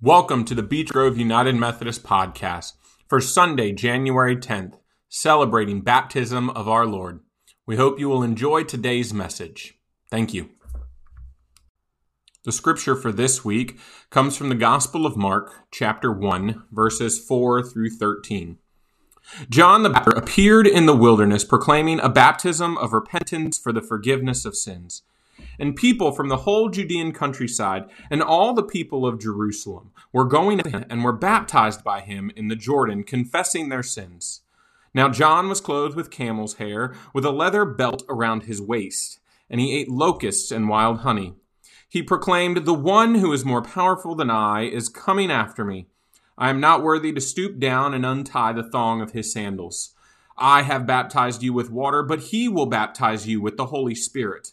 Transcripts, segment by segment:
Welcome to the Beech Grove United Methodist Podcast for Sunday, January 10th, celebrating baptism of our Lord. We hope you will enjoy today's message. Thank you. The scripture for this week comes from the Gospel of Mark, chapter 1, verses 4 through 13. John the Baptist appeared in the wilderness proclaiming a baptism of repentance for the forgiveness of sins and people from the whole Judean countryside and all the people of Jerusalem were going and were baptized by him in the Jordan, confessing their sins. Now John was clothed with camel's hair, with a leather belt around his waist, and he ate locusts and wild honey. He proclaimed, The one who is more powerful than I is coming after me. I am not worthy to stoop down and untie the thong of his sandals. I have baptized you with water, but he will baptize you with the Holy Spirit.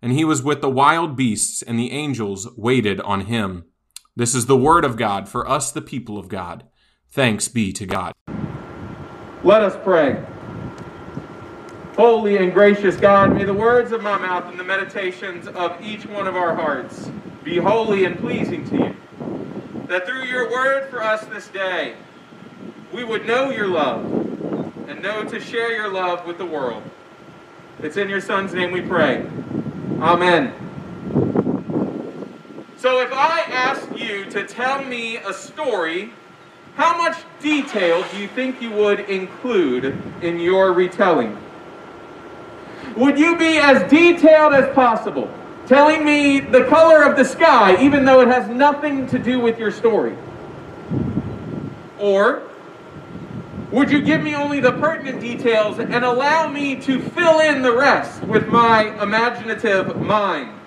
and he was with the wild beasts, and the angels waited on him. This is the word of God for us, the people of God. Thanks be to God. Let us pray. Holy and gracious God, may the words of my mouth and the meditations of each one of our hearts be holy and pleasing to you. That through your word for us this day, we would know your love and know to share your love with the world. It's in your Son's name we pray. Amen. So if I ask you to tell me a story, how much detail do you think you would include in your retelling? Would you be as detailed as possible, telling me the color of the sky, even though it has nothing to do with your story? Or would you give me only the pertinent details and allow me to fill in the rest with my imaginative mind?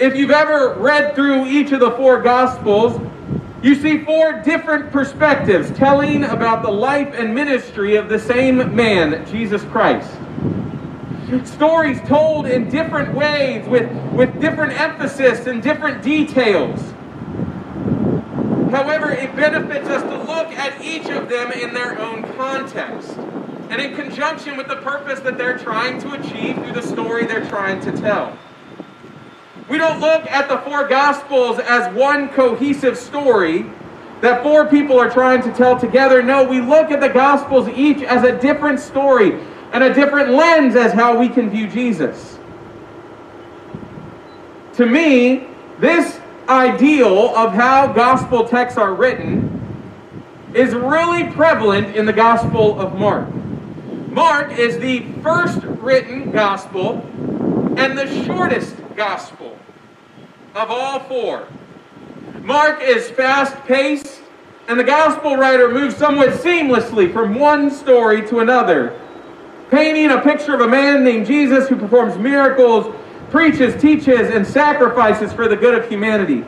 If you've ever read through each of the four Gospels, you see four different perspectives telling about the life and ministry of the same man, Jesus Christ. Stories told in different ways with, with different emphasis and different details. However, it benefits us to look at each of them in their own context and in conjunction with the purpose that they're trying to achieve through the story they're trying to tell. We don't look at the four Gospels as one cohesive story that four people are trying to tell together. No, we look at the Gospels each as a different story and a different lens as how we can view Jesus. To me, this ideal of how gospel texts are written is really prevalent in the Gospel of Mark. Mark is the first written gospel and the shortest gospel of all four. Mark is fast paced, and the gospel writer moves somewhat seamlessly from one story to another, painting a picture of a man named Jesus who performs miracles preaches, teaches, and sacrifices for the good of humanity.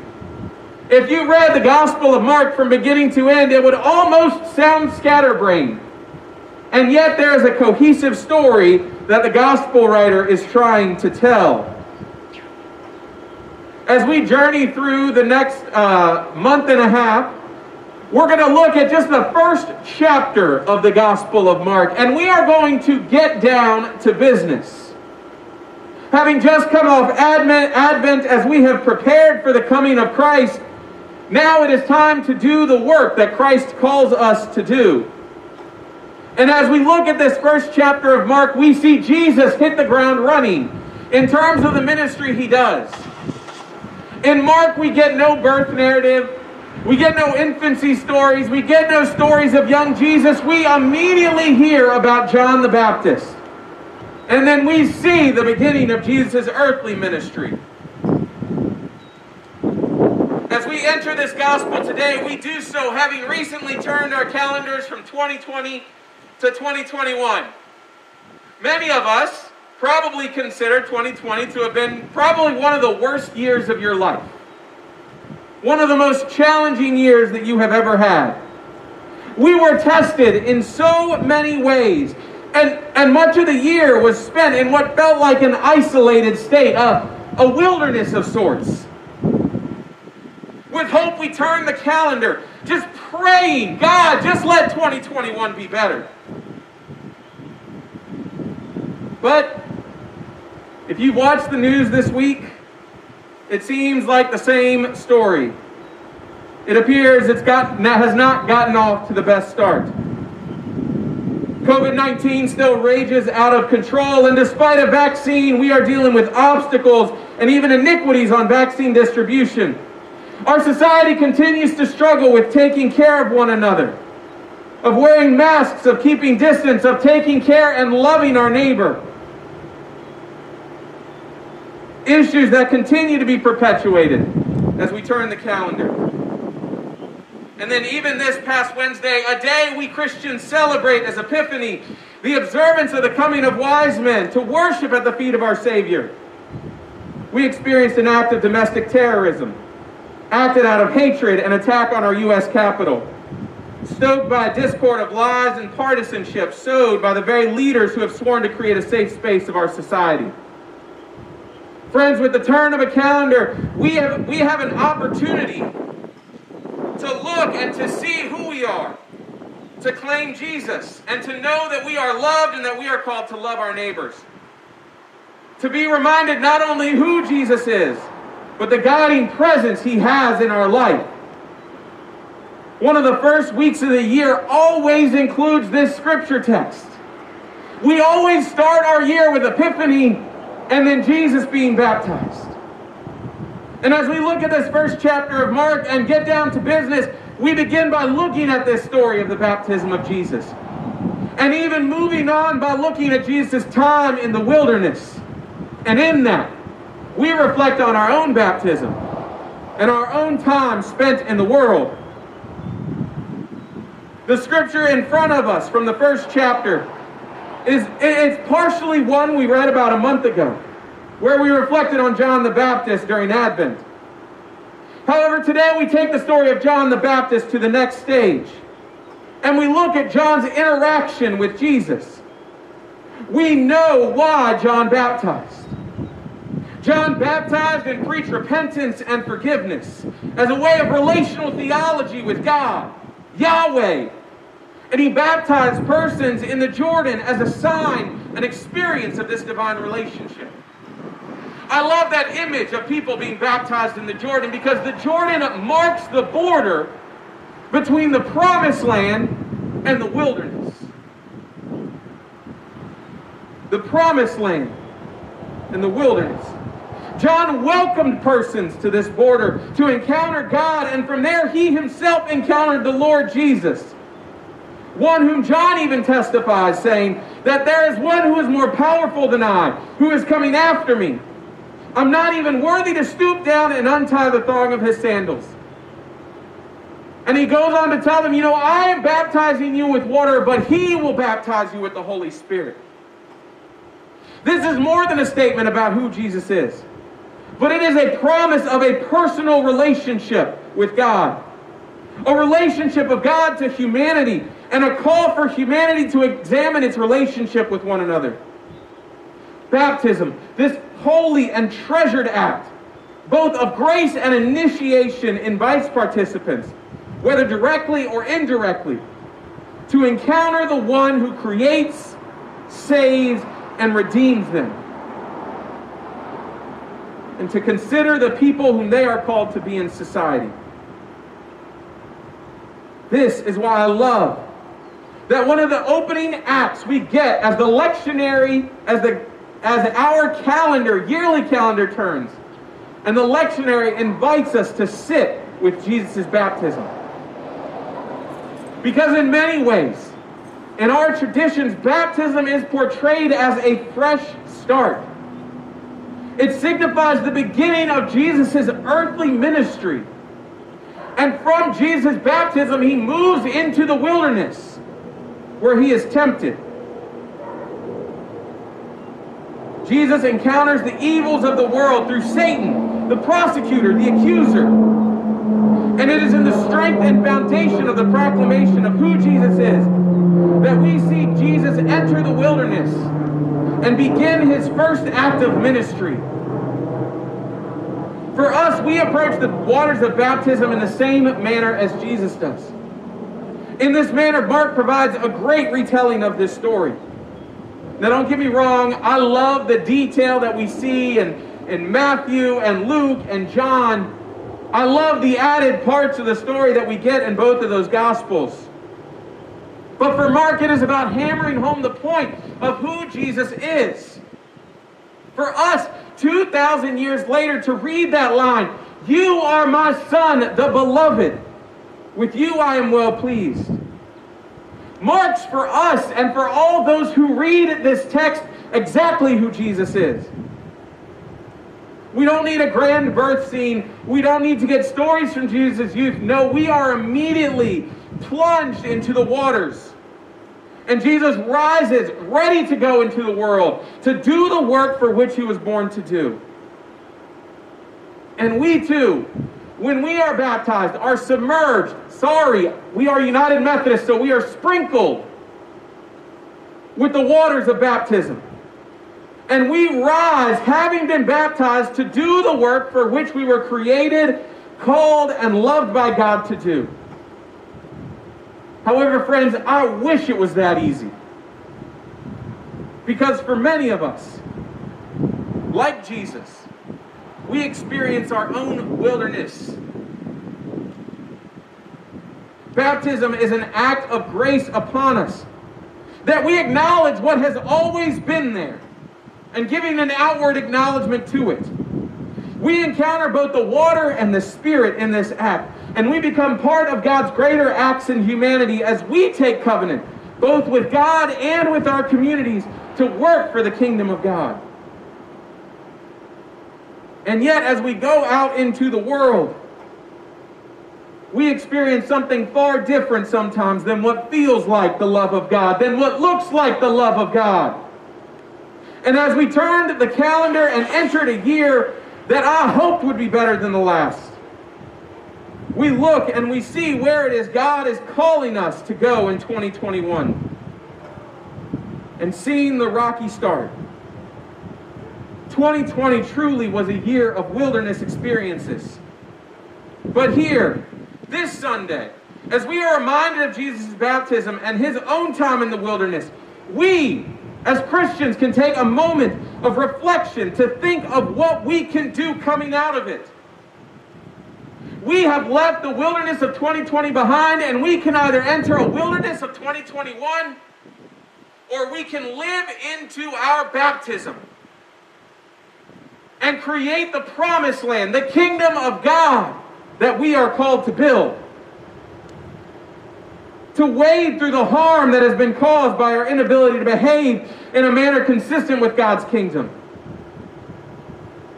If you read the Gospel of Mark from beginning to end, it would almost sound scatterbrained. And yet there is a cohesive story that the Gospel writer is trying to tell. As we journey through the next uh, month and a half, we're going to look at just the first chapter of the Gospel of Mark, and we are going to get down to business having just come off Advent, Advent as we have prepared for the coming of Christ, now it is time to do the work that Christ calls us to do. And as we look at this first chapter of Mark, we see Jesus hit the ground running in terms of the ministry he does. In Mark, we get no birth narrative. We get no infancy stories. We get no stories of young Jesus. We immediately hear about John the Baptist. And then we see the beginning of Jesus' earthly ministry. As we enter this gospel today, we do so having recently turned our calendars from 2020 to 2021. Many of us probably consider 2020 to have been probably one of the worst years of your life. one of the most challenging years that you have ever had. We were tested in so many ways, and, and much of the year was spent in what felt like an isolated state, a, a wilderness of sorts. With hope, we turn the calendar, just praying, God, just let 2021 be better. But if you've watched the news this week, it seems like the same story. It appears it's got, has not gotten off to the best start. COVID 19 still rages out of control, and despite a vaccine, we are dealing with obstacles and even iniquities on vaccine distribution. Our society continues to struggle with taking care of one another, of wearing masks, of keeping distance, of taking care and loving our neighbor. Issues that continue to be perpetuated as we turn the calendar. And then, even this past Wednesday, a day we Christians celebrate as Epiphany, the observance of the coming of wise men to worship at the feet of our Savior. We experienced an act of domestic terrorism acted out of hatred and attack on our U.S. Capitol. Stoked by a discord of lies and partisanship sowed by the very leaders who have sworn to create a safe space of our society. Friends, with the turn of a calendar, we have, we have an opportunity to look and to see who we are, to claim Jesus, and to know that we are loved and that we are called to love our neighbors. To be reminded not only who Jesus is, but the guiding presence He has in our life. One of the first weeks of the year always includes this scripture text. We always start our year with Epiphany and then Jesus being baptized. And as we look at this first chapter of Mark and get down to business, we begin by looking at this story of the baptism of Jesus. And even moving on by looking at Jesus' time in the wilderness. And in that, we reflect on our own baptism and our own time spent in the world. The scripture in front of us from the first chapter is it's partially one we read about a month ago, where we reflected on John the Baptist during Advent. However, today we take the story of John the Baptist to the next stage, and we look at John's interaction with Jesus. We know why John baptized. John baptized and preached repentance and forgiveness as a way of relational theology with God, Yahweh. And he baptized persons in the Jordan as a sign and experience of this divine relationship. I love that image of people being baptized in the Jordan because the Jordan marks the border between the promised land and the wilderness. The promised land and the wilderness. John welcomed persons to this border to encounter God, and from there he himself encountered the Lord Jesus. One whom John even testifies, saying that there is one who is more powerful than I, who is coming after me. I'm not even worthy to stoop down and untie the thong of his sandals. And he goes on to tell them, You know, I am baptizing you with water, but he will baptize you with the Holy Spirit. This is more than a statement about who Jesus is but it is a promise of a personal relationship with God. A relationship of God to humanity, and a call for humanity to examine its relationship with one another. Baptism, this holy and treasured act, both of grace and initiation, invites participants, whether directly or indirectly, to encounter the one who creates, saves, and redeems them and to consider the people whom they are called to be in society. This is why I love that one of the opening acts we get as the lectionary, as the as our calendar, yearly calendar turns, and the lectionary invites us to sit with Jesus' baptism. Because in many ways, in our traditions, baptism is portrayed as a fresh start. It signifies the beginning of Jesus' earthly ministry. And from Jesus' baptism, he moves into the wilderness where he is tempted. Jesus encounters the evils of the world through Satan, the prosecutor, the accuser. And it is in the strength and foundation of the proclamation of who Jesus is that we see Jesus enter the wilderness and begin his first act of ministry. For us, we approach the waters of baptism in the same manner as Jesus does. In this manner, Mark provides a great retelling of this story. Now, don't get me wrong, I love the detail that we see in, in Matthew and Luke and John. I love the added parts of the story that we get in both of those Gospels. But for Mark, it is about hammering home the point of who Jesus is. For us, 2,000 years later, to read that line, You are my son, the beloved. With you I am well pleased. Marks for us and for all those who read this text exactly who Jesus is. We don't need a grand birth scene. We don't need to get stories from Jesus' youth. No, we are immediately plunged into the waters. And Jesus rises ready to go into the world to do the work for which he was born to do. And we too, when we are baptized, are submerged. Sorry, we are United Methodists, so we are sprinkled with the waters of baptism. And we rise, having been baptized, to do the work for which we were created, called, and loved by God to do. However, friends, I wish it was that easy. Because for many of us, like Jesus, we experience our own wilderness. Baptism is an act of grace upon us. That we acknowledge what has always been there and giving an outward acknowledgement to it. We encounter both the water and the spirit in this act, and we become part of God's greater acts in humanity as we take covenant, both with God and with our communities, to work for the kingdom of God. And yet, as we go out into the world, we experience something far different sometimes than what feels like the love of God, than what looks like the love of God. And as we turned the calendar and entered a year that I hoped would be better than the last, we look and we see where it is God is calling us to go in 2021. And seeing the rocky start. 2020 truly was a year of wilderness experiences. But here, this Sunday, as we are reminded of Jesus' baptism and his own time in the wilderness, we as Christians can take a moment of reflection to think of what we can do coming out of it. We have left the wilderness of 2020 behind, and we can either enter a wilderness of 2021 or we can live into our baptism and create the promised land, the kingdom of God that we are called to build. To wade through the harm that has been caused by our inability to behave in a manner consistent with God's kingdom.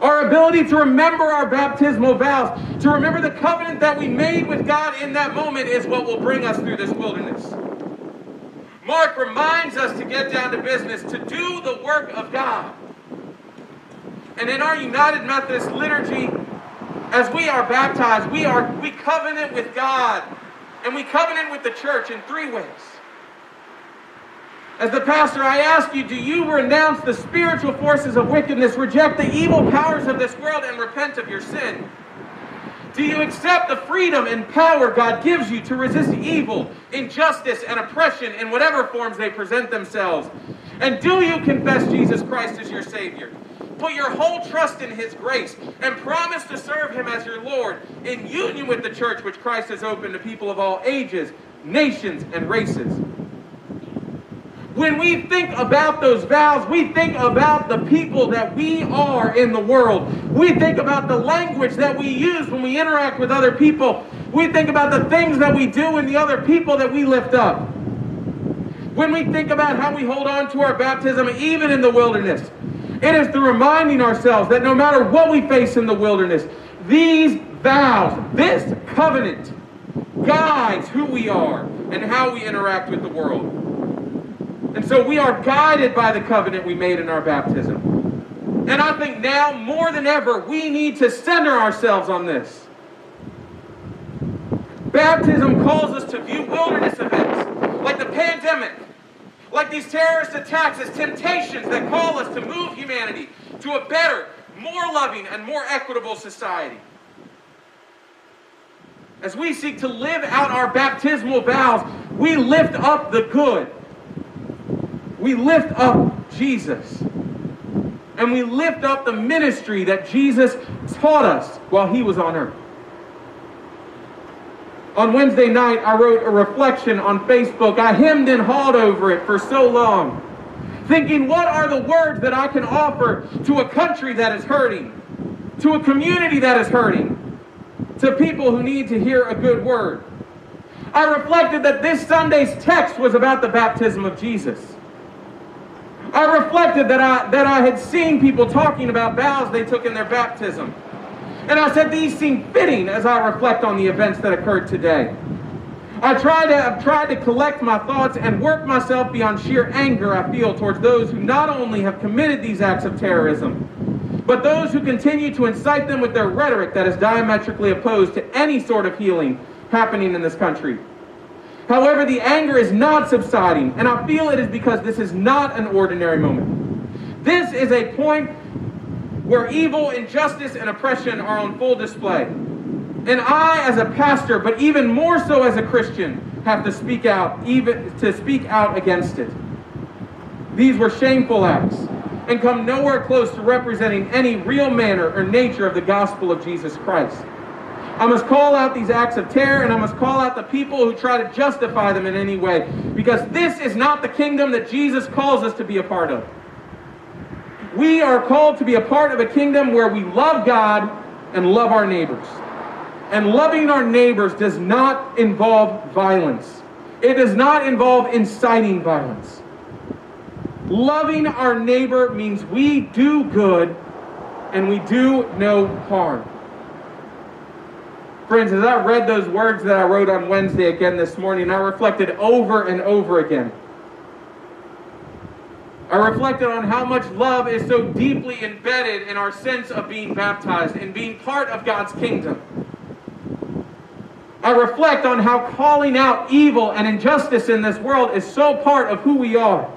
Our ability to remember our baptismal vows, to remember the covenant that we made with God in that moment is what will bring us through this wilderness. Mark reminds us to get down to business, to do the work of God. And in our United Methodist liturgy, as we are baptized, we are we covenant with God and we covenant with the church in three ways. As the pastor, I ask you, do you renounce the spiritual forces of wickedness, reject the evil powers of this world, and repent of your sin? Do you accept the freedom and power God gives you to resist evil, injustice, and oppression in whatever forms they present themselves? And do you confess Jesus Christ as your Savior? Put your whole trust in His grace and promise to serve Him as your Lord in union with the church which Christ has opened to people of all ages, nations, and races. When we think about those vows, we think about the people that we are in the world. We think about the language that we use when we interact with other people. We think about the things that we do and the other people that we lift up. When we think about how we hold on to our baptism, even in the wilderness, it is through reminding ourselves that no matter what we face in the wilderness, these vows, this covenant, guides who we are and how we interact with the world. And so we are guided by the covenant we made in our baptism. And I think now more than ever, we need to center ourselves on this. Baptism calls us to view wilderness events like the pandemic, like these terrorist attacks as temptations that call us to move humanity to a better, more loving, and more equitable society. As we seek to live out our baptismal vows, we lift up the good. We lift up Jesus. And we lift up the ministry that Jesus taught us while he was on earth. On Wednesday night, I wrote a reflection on Facebook. I hemmed and hawed over it for so long, thinking, what are the words that I can offer to a country that is hurting, to a community that is hurting, to people who need to hear a good word? I reflected that this Sunday's text was about the baptism of Jesus. I reflected that I, that I had seen people talking about vows they took in their baptism. And I said, these seem fitting as I reflect on the events that occurred today. I try to, I've tried to collect my thoughts and work myself beyond sheer anger I feel towards those who not only have committed these acts of terrorism, but those who continue to incite them with their rhetoric that is diametrically opposed to any sort of healing happening in this country. However, the anger is not subsiding, and I feel it is because this is not an ordinary moment. This is a point where evil, injustice, and oppression are on full display. And I, as a pastor, but even more so as a Christian, have to speak out, even to speak out against it. These were shameful acts and come nowhere close to representing any real manner or nature of the gospel of Jesus Christ. I must call out these acts of terror and I must call out the people who try to justify them in any way because this is not the kingdom that Jesus calls us to be a part of. We are called to be a part of a kingdom where we love God and love our neighbors. And loving our neighbors does not involve violence. It does not involve inciting violence. Loving our neighbor means we do good and we do no harm. Friends, as I read those words that I wrote on Wednesday again this morning, I reflected over and over again I reflected on how much love is so deeply embedded in our sense of being baptized and being part of God's kingdom. I reflect on how calling out evil and injustice in this world is so part of who we are.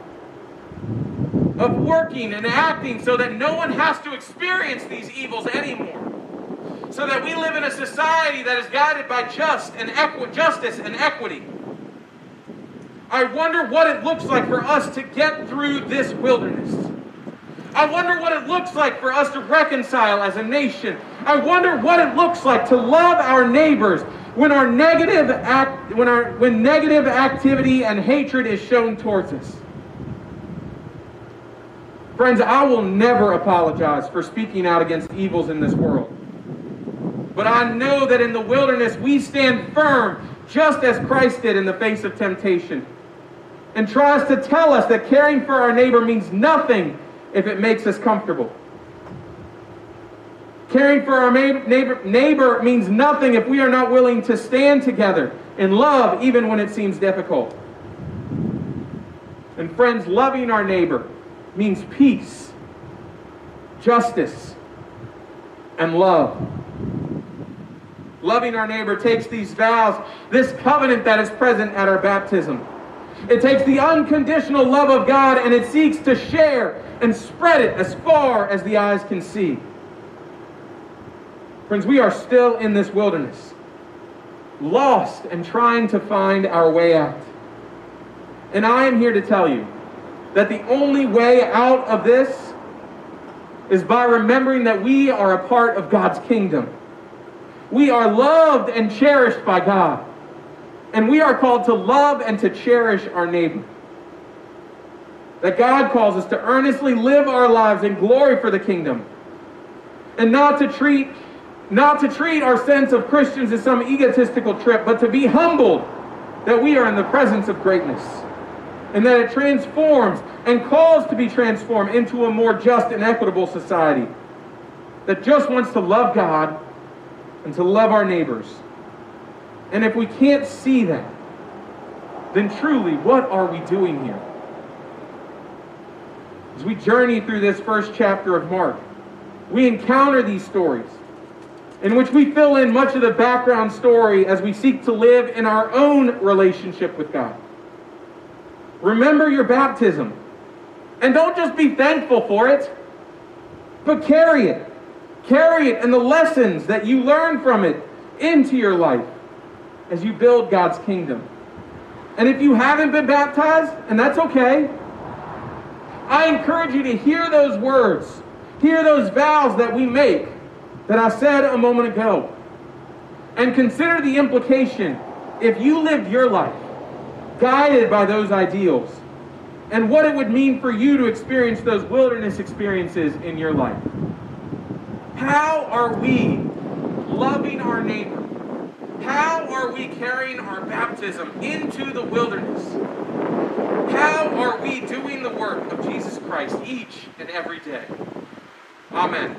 Of working and acting so that no one has to experience these evils anymore. So that we live in a society that is guided by just and equi- justice and equity. I wonder what it looks like for us to get through this wilderness. I wonder what it looks like for us to reconcile as a nation. I wonder what it looks like to love our neighbors when our negative act when our when negative activity and hatred is shown towards us. Friends, I will never apologize for speaking out against evils in this world. But I know that in the wilderness we stand firm just as Christ did in the face of temptation and tries to tell us that caring for our neighbor means nothing if it makes us comfortable. Caring for our neighbor, neighbor means nothing if we are not willing to stand together in love even when it seems difficult. And friends, loving our neighbor means peace, justice, and love. Loving our neighbor takes these vows, this covenant that is present at our baptism. It takes the unconditional love of God and it seeks to share and spread it as far as the eyes can see. Friends, we are still in this wilderness, lost and trying to find our way out. And I am here to tell you that the only way out of this is by remembering that we are a part of God's kingdom. We are loved and cherished by God. And we are called to love and to cherish our neighbor. That God calls us to earnestly live our lives in glory for the kingdom. And not to treat not to treat our sense of Christians as some egotistical trip, but to be humbled that we are in the presence of greatness. And that it transforms and calls to be transformed into a more just and equitable society that just wants to love God and to love our neighbors and if we can't see that, then truly, what are we doing here? As we journey through this first chapter of Mark, we encounter these stories in which we fill in much of the background story as we seek to live in our own relationship with God. Remember your baptism. And don't just be thankful for it, but carry it. Carry it and the lessons that you learn from it into your life as you build God's kingdom. And if you haven't been baptized, and that's okay, I encourage you to hear those words, hear those vows that we make that I said a moment ago, and consider the implication if you lived your life guided by those ideals and what it would mean for you to experience those wilderness experiences in your life. How are we loving our neighbor? How are we carrying our baptism into the wilderness? How are we doing the work of Jesus Christ each and every day? Amen.